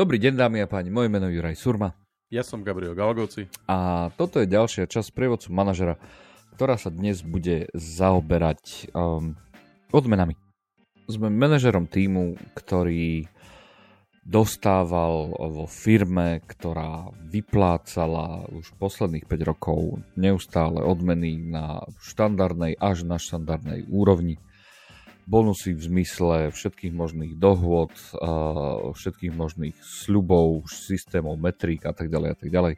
Dobrý deň, dámy a páni, moje meno je Juraj Surma. Ja som Gabriel Galgoci. A toto je ďalšia časť prievodcu manažera, ktorá sa dnes bude zaoberať um, odmenami. Sme manažerom týmu, ktorý dostával vo firme, ktorá vyplácala už posledných 5 rokov neustále odmeny na štandardnej až na štandardnej úrovni. Bonusy v zmysle všetkých možných dohôd, všetkých možných sľubov, systémov, metrík a tak ďalej a tak ďalej.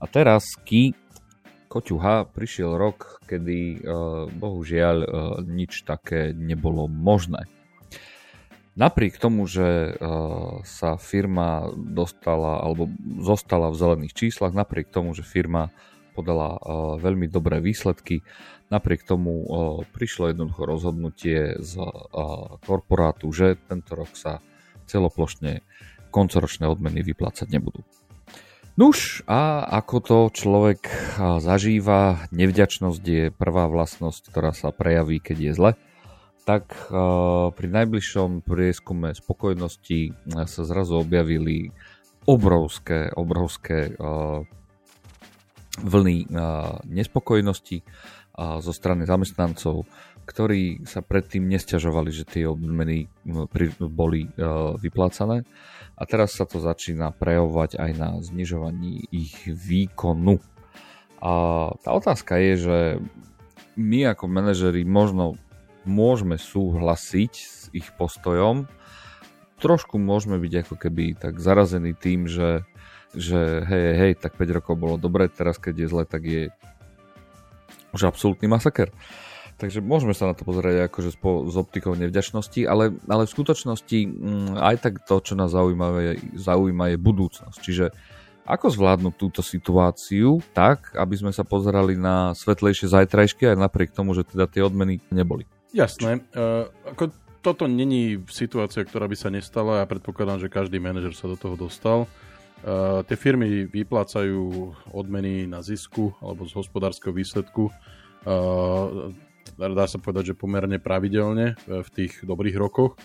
A teraz Key Koťuha prišiel rok, kedy bohužiaľ nič také nebolo možné Napriek tomu, že sa firma dostala alebo zostala v zelených číslach, napriek tomu, že firma podala uh, veľmi dobré výsledky, napriek tomu uh, prišlo jednoducho rozhodnutie z uh, korporátu, že tento rok sa celoplošne koncoročné odmeny vyplácať nebudú. Nuž a ako to človek zažíva, nevďačnosť je prvá vlastnosť, ktorá sa prejaví, keď je zle tak pri najbližšom prieskume spokojnosti eh, sa zrazu objavili obrovské, obrovské vlny uh, nespokojnosti uh, zo strany zamestnancov, ktorí sa predtým nesťažovali, že tie odmeny boli uh, vyplácané a teraz sa to začína prejavovať aj na znižovaní ich výkonu. A tá otázka je, že my ako manažeri možno môžeme súhlasiť s ich postojom. Trošku môžeme byť ako keby tak zarazení tým, že, že hej, hej, tak 5 rokov bolo dobre, teraz keď je zle, tak je už absolútny masaker. Takže môžeme sa na to pozrieť akože z optikou nevďačnosti, ale, ale v skutočnosti m, mm, aj tak to, čo nás zaujíma, je, zaujíma je budúcnosť. Čiže ako zvládnuť túto situáciu tak, aby sme sa pozerali na svetlejšie zajtrajšky aj napriek tomu, že teda tie odmeny neboli. Jasné. Uh, ako toto není situácia, ktorá by sa nestala. Ja predpokladám, že každý manažer sa do toho dostal. Uh, tie firmy vyplácajú odmeny na zisku alebo z hospodárskeho výsledku. Uh, dá sa povedať, že pomerne pravidelne v tých dobrých rokoch.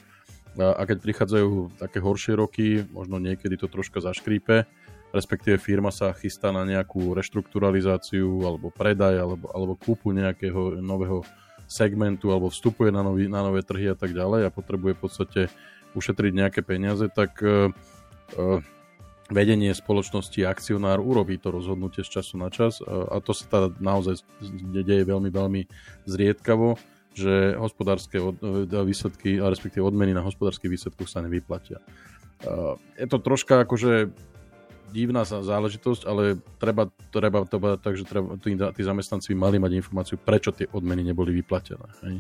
A keď prichádzajú také horšie roky, možno niekedy to troška zaškrípe, respektíve firma sa chystá na nejakú reštrukturalizáciu alebo predaj alebo, alebo kúpu nejakého nového segmentu alebo vstupuje na, nový, na nové trhy a tak ďalej a potrebuje v podstate ušetriť nejaké peniaze, tak uh, vedenie spoločnosti akcionár urobí to rozhodnutie z času na čas uh, a to sa teda naozaj deje veľmi, veľmi zriedkavo, že hospodárske od, výsledky, respektíve odmeny na hospodárskych výsledkoch sa nevyplatia. Uh, je to troška akože divná záležitosť, ale treba, treba to povedať tak, že treba, tí, tí zamestnanci by mali mať informáciu, prečo tie odmeny neboli vyplatené. Hej.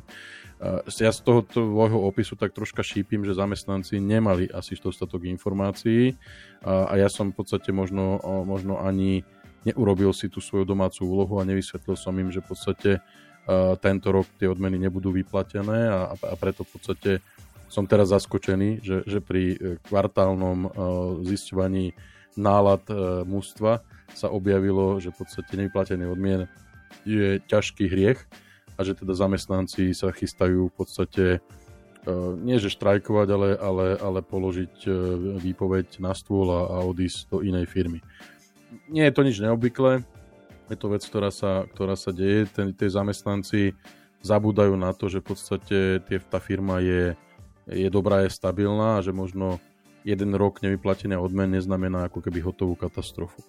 Ja z toho tvojho opisu tak troška šípim, že zamestnanci nemali asi dostatok informácií a, a ja som v podstate možno, možno ani neurobil si tú svoju domácu úlohu a nevysvetlil som im, že v podstate tento rok tie odmeny nebudú vyplatené a, a preto v podstate som teraz zaskočený, že, že pri e, kvartálnom zisťovaní nálad e, mústva sa objavilo, že v podstate nevyplatený odmien je ťažký hriech a že teda zamestnanci sa chystajú v podstate e, nie že štrajkovať, ale, ale, ale položiť e, výpoveď na stôl a, a odísť do inej firmy. Nie je to nič neobvyklé, je to vec, ktorá sa, ktorá sa deje. Ten, tie zamestnanci zabúdajú na to, že v podstate tie, tá firma je, je dobrá, je stabilná a že možno jeden rok nevyplatenia odmen neznamená ako keby hotovú katastrofu.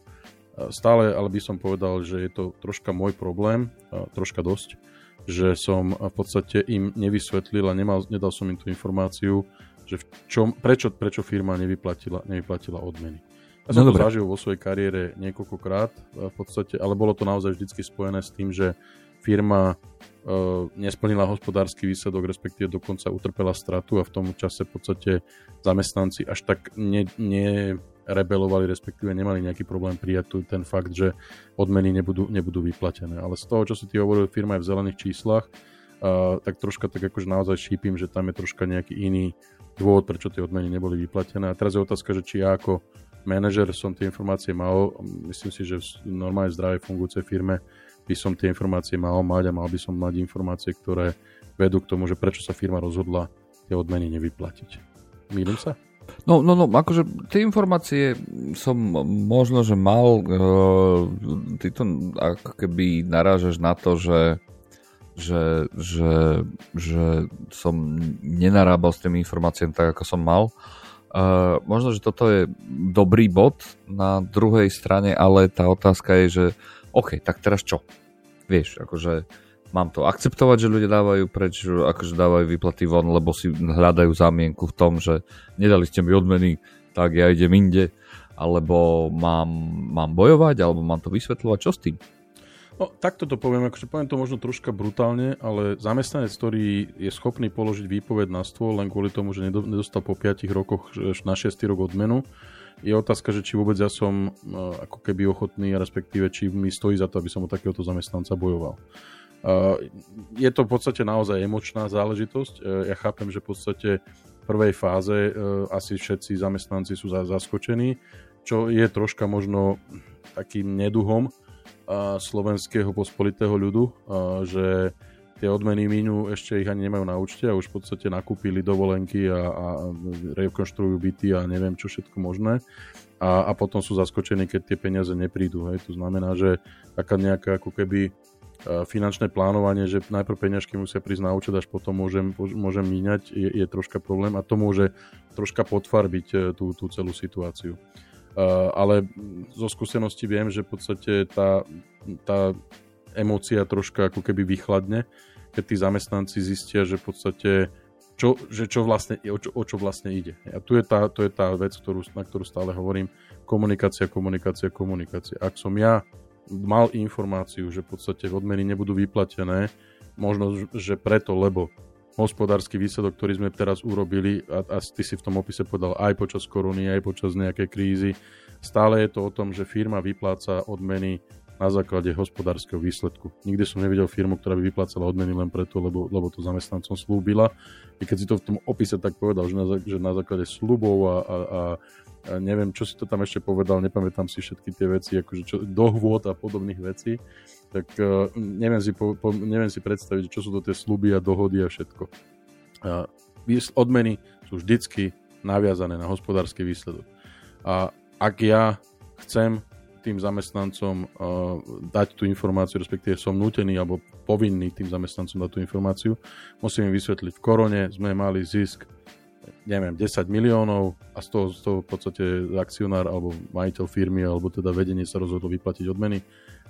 Stále ale by som povedal, že je to troška môj problém, troška dosť, že som v podstate im nevysvetlil a nemal, nedal som im tú informáciu, že v čom, prečo, prečo firma nevyplatila, nevyplatila odmeny. Ja som no, to zažil vo svojej kariére niekoľkokrát v podstate, ale bolo to naozaj vždy spojené s tým, že firma uh, nesplnila hospodársky výsledok, respektíve dokonca utrpela stratu a v tom čase v podstate zamestnanci až tak ne, nerebelovali, respektíve nemali nejaký problém prijať ten fakt, že odmeny nebudú, nebudú vyplatené. Ale z toho, čo si ty hovoril, firma je v zelených číslach, uh, tak troška tak akože naozaj šípim, že tam je troška nejaký iný dôvod, prečo tie odmeny neboli vyplatené. A teraz je otázka, že či ja ako manažer som tie informácie mal, myslím si, že v normálne zdravej fungujúcej firme by som tie informácie mal mať a mal by som mať informácie, ktoré vedú k tomu, že prečo sa firma rozhodla tie odmeny nevyplatiť. Mýlim sa? No, no, no, akože tie informácie som možno, že mal, uh, ty to ako keby narážaš na to, že, že, že, že som nenarábal s tými informáciami tak, ako som mal. Uh, možno, že toto je dobrý bod na druhej strane, ale tá otázka je, že OK, tak teraz čo? Vieš, akože mám to akceptovať, že ľudia dávajú preč, akože dávajú výplaty von, lebo si hľadajú zámienku v tom, že nedali ste mi odmeny, tak ja idem inde, alebo mám, mám bojovať, alebo mám to vysvetľovať, čo s tým? No, takto to poviem, akože poviem to možno troška brutálne, ale zamestnanec, ktorý je schopný položiť výpoveď na stôl len kvôli tomu, že nedostal po 5 rokoch na 6 rok odmenu, je otázka, že či vôbec ja som uh, ako keby ochotný, respektíve či mi stojí za to, aby som o takéhoto zamestnanca bojoval. Je to v podstate naozaj emočná záležitosť. E, ja chápem, že v podstate v prvej fáze e, asi všetci zamestnanci sú zaskočení, čo je troška možno takým neduhom slovenského pospolitého ľudu, že tie odmeny minú, ešte ich ani nemajú na účte a už v podstate nakúpili dovolenky a, a rekonštruujú byty a neviem čo všetko možné. A, a potom sú zaskočení, keď tie peniaze neprídu. Hej. To znamená, že taká nejaká ako keby finančné plánovanie, že najprv peňažky musia prísť na účet, až potom môžem, môžem míňať, je, je troška problém a to môže troška potvarbiť e, tú, tú celú situáciu. Uh, ale zo skúsenosti viem, že v podstate tá, tá emócia troška ako keby vychladne, keď tí zamestnanci zistia, že v podstate čo, že čo vlastne, o, čo, o čo vlastne ide. A tu je tá, to je tá vec, ktorú, na ktorú stále hovorím, komunikácia, komunikácia, komunikácia. Ak som ja mal informáciu, že v podstate odmeny nebudú vyplatené, možno, že preto, lebo hospodársky výsledok, ktorý sme teraz urobili, a, a ty si v tom opise povedal aj počas korony, aj počas nejakej krízy, stále je to o tom, že firma vypláca odmeny na základe hospodárskeho výsledku. Nikdy som nevidel firmu, ktorá by vyplácala odmeny len preto, lebo, lebo to zamestnancom slúbila. I keď si to v tom opise tak povedal, že na, že na základe slubov a, a, a neviem, čo si to tam ešte povedal, nepamätám si všetky tie veci, akože čo, dohôd a podobných vecí, tak uh, neviem, si po, po, neviem si predstaviť, čo sú to tie sluby a dohody a všetko. Uh, odmeny sú vždycky naviazané na hospodársky výsledok. A ak ja chcem tým zamestnancom uh, dať tú informáciu, respektíve som nutený alebo povinný tým zamestnancom dať tú informáciu, musím im vysvetliť, v korone sme mali zisk neviem, 10 miliónov a z toho, z toho v podstate akcionár alebo majiteľ firmy alebo teda vedenie sa rozhodlo vyplatiť odmeny.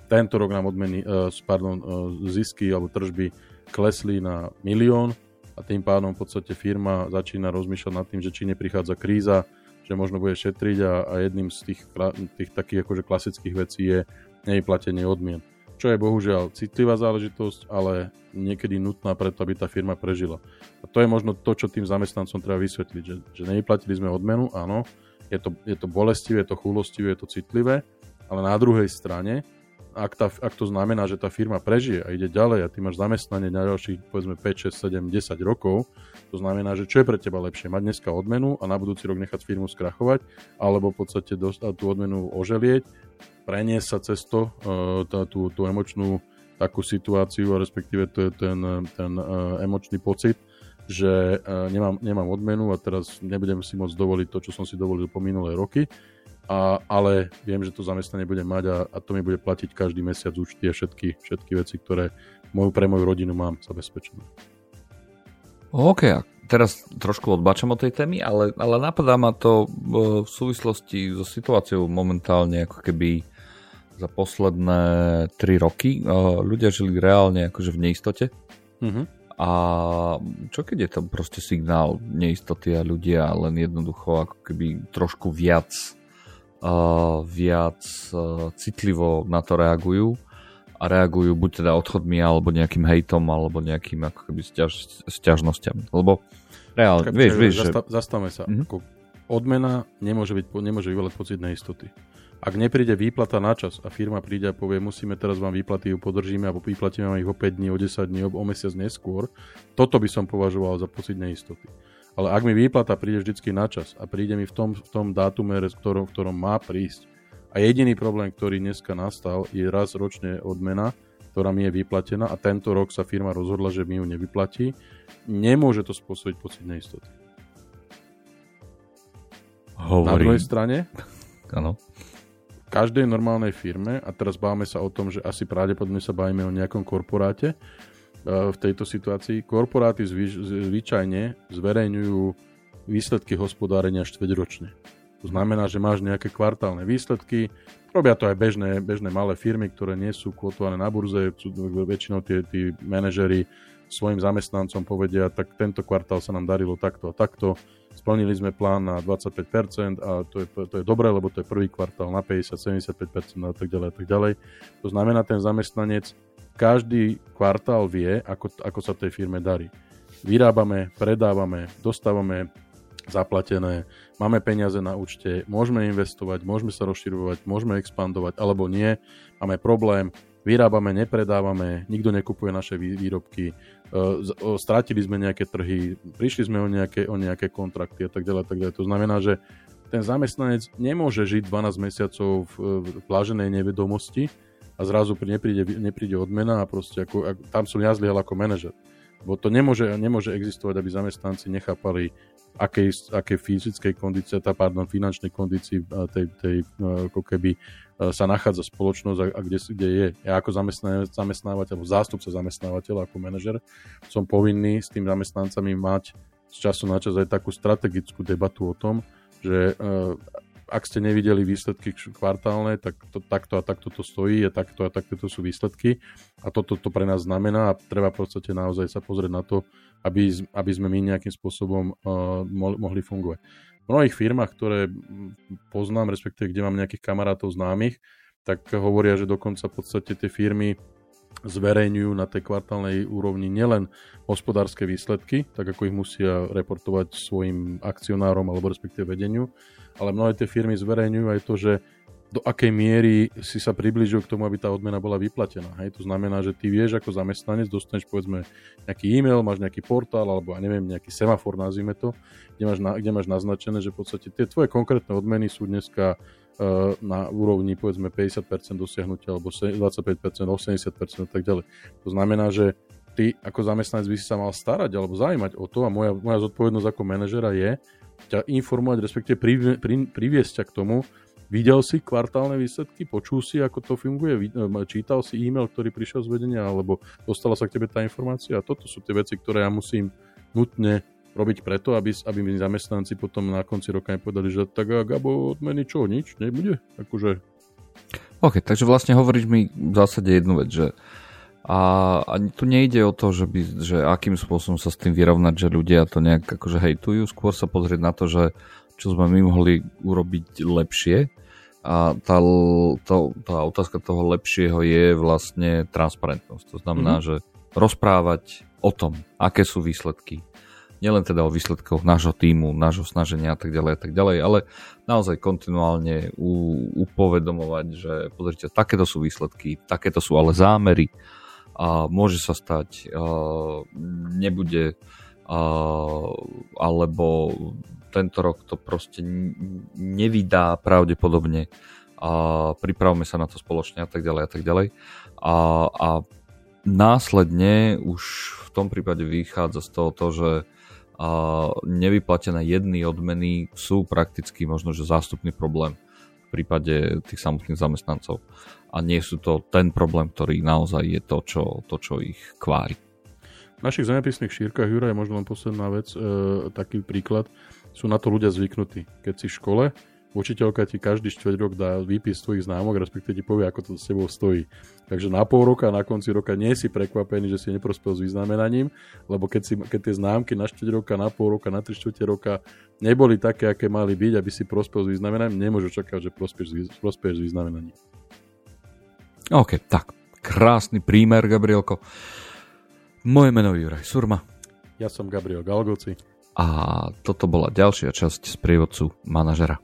Tento rok nám odmeny, uh, pardon, uh, zisky alebo tržby klesli na milión a tým pádom v podstate firma začína rozmýšľať nad tým, že či neprichádza kríza, že možno bude šetriť a, a jedným z tých, tých takých akože klasických vecí je nevyplatenie odmien čo je bohužiaľ citlivá záležitosť, ale niekedy nutná preto, aby tá firma prežila. A to je možno to, čo tým zamestnancom treba vysvetliť, že, že nevyplatili sme odmenu, áno, je to, je to bolestivé, je to chulostivé, je to citlivé, ale na druhej strane, ak, tá, ak to znamená, že tá firma prežije a ide ďalej a ty máš zamestnanie na ďalších povedzme 5, 6, 7, 10 rokov, to znamená, že čo je pre teba lepšie? Mať dneska odmenu a na budúci rok nechať firmu skrachovať, alebo v podstate dostať tú odmenu oželieť preniesť sa cez to, uh, tá, tú, tú emočnú takú situáciu, a respektíve to je ten, ten uh, emočný pocit, že uh, nemám, nemám odmenu a teraz nebudem si môcť dovoliť to, čo som si dovolil po minulé roky, a, ale viem, že to zamestnanie budem mať a, a to mi bude platiť každý mesiac účty a všetky, všetky veci, ktoré moju, pre moju rodinu mám zabezpečené. OK, teraz trošku odbačam od tej témy, ale, ale napadá ma to v súvislosti so situáciou momentálne ako keby za posledné 3 roky ľudia žili reálne akože v neistote. Mm-hmm. A čo keď je to proste signál neistoty a ľudia len jednoducho ako keby trošku viac uh, viac uh, citlivo na to reagujú a reagujú buď teda odchodmi alebo nejakým hejtom alebo nejakým ako keby stiaž, stiažnosťami. Lebo reálne, vieš, vieš, že... Zastavme sa. Mm-hmm. Odmena nemôže, byť, nemôže vyvolať pocit neistoty. Ak nepríde výplata na čas a firma príde a povie, musíme teraz vám výplaty, ju podržíme alebo vyplatíme vám ich o 5 dní, o 10 dní, o, o mesiac neskôr, toto by som považoval za pocit neistoty. Ale ak mi výplata príde vždycky na čas a príde mi v tom, v tom dátume, v ktorom, v ktorom má prísť, a jediný problém, ktorý dneska nastal, je raz ročne odmena, ktorá mi je vyplatená a tento rok sa firma rozhodla, že mi ju nevyplatí, nemôže to spôsobiť pocit neistoty. Hovorím. Na druhej strane, Áno. v každej normálnej firme, a teraz bávame sa o tom, že asi pravdepodobne sa bavíme o nejakom korporáte, uh, v tejto situácii, korporáty zvy, zvyčajne zverejňujú výsledky hospodárenia štveťročne. To znamená, že máš nejaké kvartálne výsledky, robia to aj bežné, bežné malé firmy, ktoré nie sú kvotované na burze, väčšinou tie, tí manažery svojim zamestnancom povedia, tak tento kvartál sa nám darilo takto a takto, splnili sme plán na 25% a to je, to je dobré, lebo to je prvý kvartál na 50-75% a tak ďalej a tak ďalej. To znamená, ten zamestnanec každý kvartál vie, ako, ako sa tej firme darí. Vyrábame, predávame, dostávame zaplatené, máme peniaze na účte, môžeme investovať, môžeme sa rozširovať, môžeme expandovať, alebo nie, máme problém, vyrábame, nepredávame, nikto nekupuje naše výrobky, strátili sme nejaké trhy, prišli sme o nejaké, o nejaké kontrakty a tak ďalej, tak ďalej. To znamená, že ten zamestnanec nemôže žiť 12 mesiacov v, v pláženej nevedomosti a zrazu nepríde, nepríde odmena a proste ako, tam som ja zlyhal ako manažer. Bo to nemôže, nemôže existovať, aby zamestnanci nechápali, akej, akej fyzickej kondície, tá, pardon, finančnej kondícii tej, tej ako keby sa nachádza spoločnosť a, a kde, kde je. Ja ako zamestnávateľ, alebo zástupca zamestnávateľa, ako manažer, som povinný s tým zamestnancami mať z času na čas aj takú strategickú debatu o tom, že uh, ak ste nevideli výsledky kvartálne, tak to, takto a takto to stojí a takto a takto to sú výsledky a toto to pre nás znamená a treba v podstate naozaj sa pozrieť na to, aby, aby sme my nejakým spôsobom uh, mohli fungovať. V mnohých firmách, ktoré poznám, respektíve kde mám nejakých kamarátov známych, tak hovoria, že dokonca v podstate tie firmy zverejňujú na tej kvartálnej úrovni nielen hospodárske výsledky, tak ako ich musia reportovať svojim akcionárom alebo respektíve vedeniu, ale mnohé tie firmy zverejňujú aj to, že do akej miery si sa približil k tomu, aby tá odmena bola vyplatená. Hej? To znamená, že ty vieš ako zamestnanec, dostaneš povedzme nejaký e-mail, máš nejaký portál alebo ja neviem, nejaký semafor, nazvime to, kde máš, na, kde máš naznačené, že v podstate tie tvoje konkrétne odmeny sú dneska uh, na úrovni povedzme 50% dosiahnutia alebo 25%, 80% a tak ďalej. To znamená, že ty ako zamestnanec by si sa mal starať alebo zaujímať o to a moja, moja zodpovednosť ako manažera je ťa informovať, respektíve pri, pri, priviesť ťa k tomu, Videl si kvartálne výsledky? Počul si, ako to funguje? Čítal si e-mail, ktorý prišiel z vedenia? Alebo dostala sa k tebe tá informácia? A toto sú tie veci, ktoré ja musím nutne robiť preto, aby, aby mi zamestnanci potom na konci roka nepovedali, že tak a Gabo od meny čo, nič? Nebude? Akože... OK, takže vlastne hovoríš mi v zásade jednu vec, že a, a tu nejde o to, že, by, že akým spôsobom sa s tým vyrovnať, že ľudia to nejak akože hejtujú, skôr sa pozrieť na to, že čo sme my mohli urobiť lepšie a tá, to, tá otázka toho lepšieho je vlastne transparentnosť. To znamená, mm-hmm. že rozprávať o tom, aké sú výsledky. Nielen teda o výsledkoch nášho týmu, nášho snaženia a tak ďalej a tak ďalej, ale naozaj kontinuálne upovedomovať, že pozrite, takéto sú výsledky, takéto sú ale zámery a môže sa stať, nebude alebo tento rok to proste nevydá pravdepodobne a pripravme sa na to spoločne a tak ďalej a tak ďalej. A, a následne už v tom prípade vychádza z toho to, že a nevyplatené jedny odmeny sú prakticky možno, že zástupný problém v prípade tých samotných zamestnancov. A nie sú to ten problém, ktorý naozaj je to, čo, to, čo ich kvári. V našich zemepisných šírkach, Jura, je možno len posledná vec, e, taký príklad sú na to ľudia zvyknutí. Keď si v škole, učiteľka ti každý štvrť rok dá výpis tvojich známok, respektíve ti povie, ako to s tebou stojí. Takže na pol roka, na konci roka nie si prekvapený, že si neprospel s vyznamenaním, lebo keď, si, keď tie známky na štvrť roka, na pol roka, na tri štvrte roka neboli také, aké mali byť, aby si prospel s vyznamenaním, nemôžu čakať, že prospieš, prospieš s vyznamenaním. OK, tak. Krásny prímer, Gabrielko. Moje meno je Juraj Surma. Ja som Gabriel Galgoci a toto bola ďalšia časť z prievodcu manažera.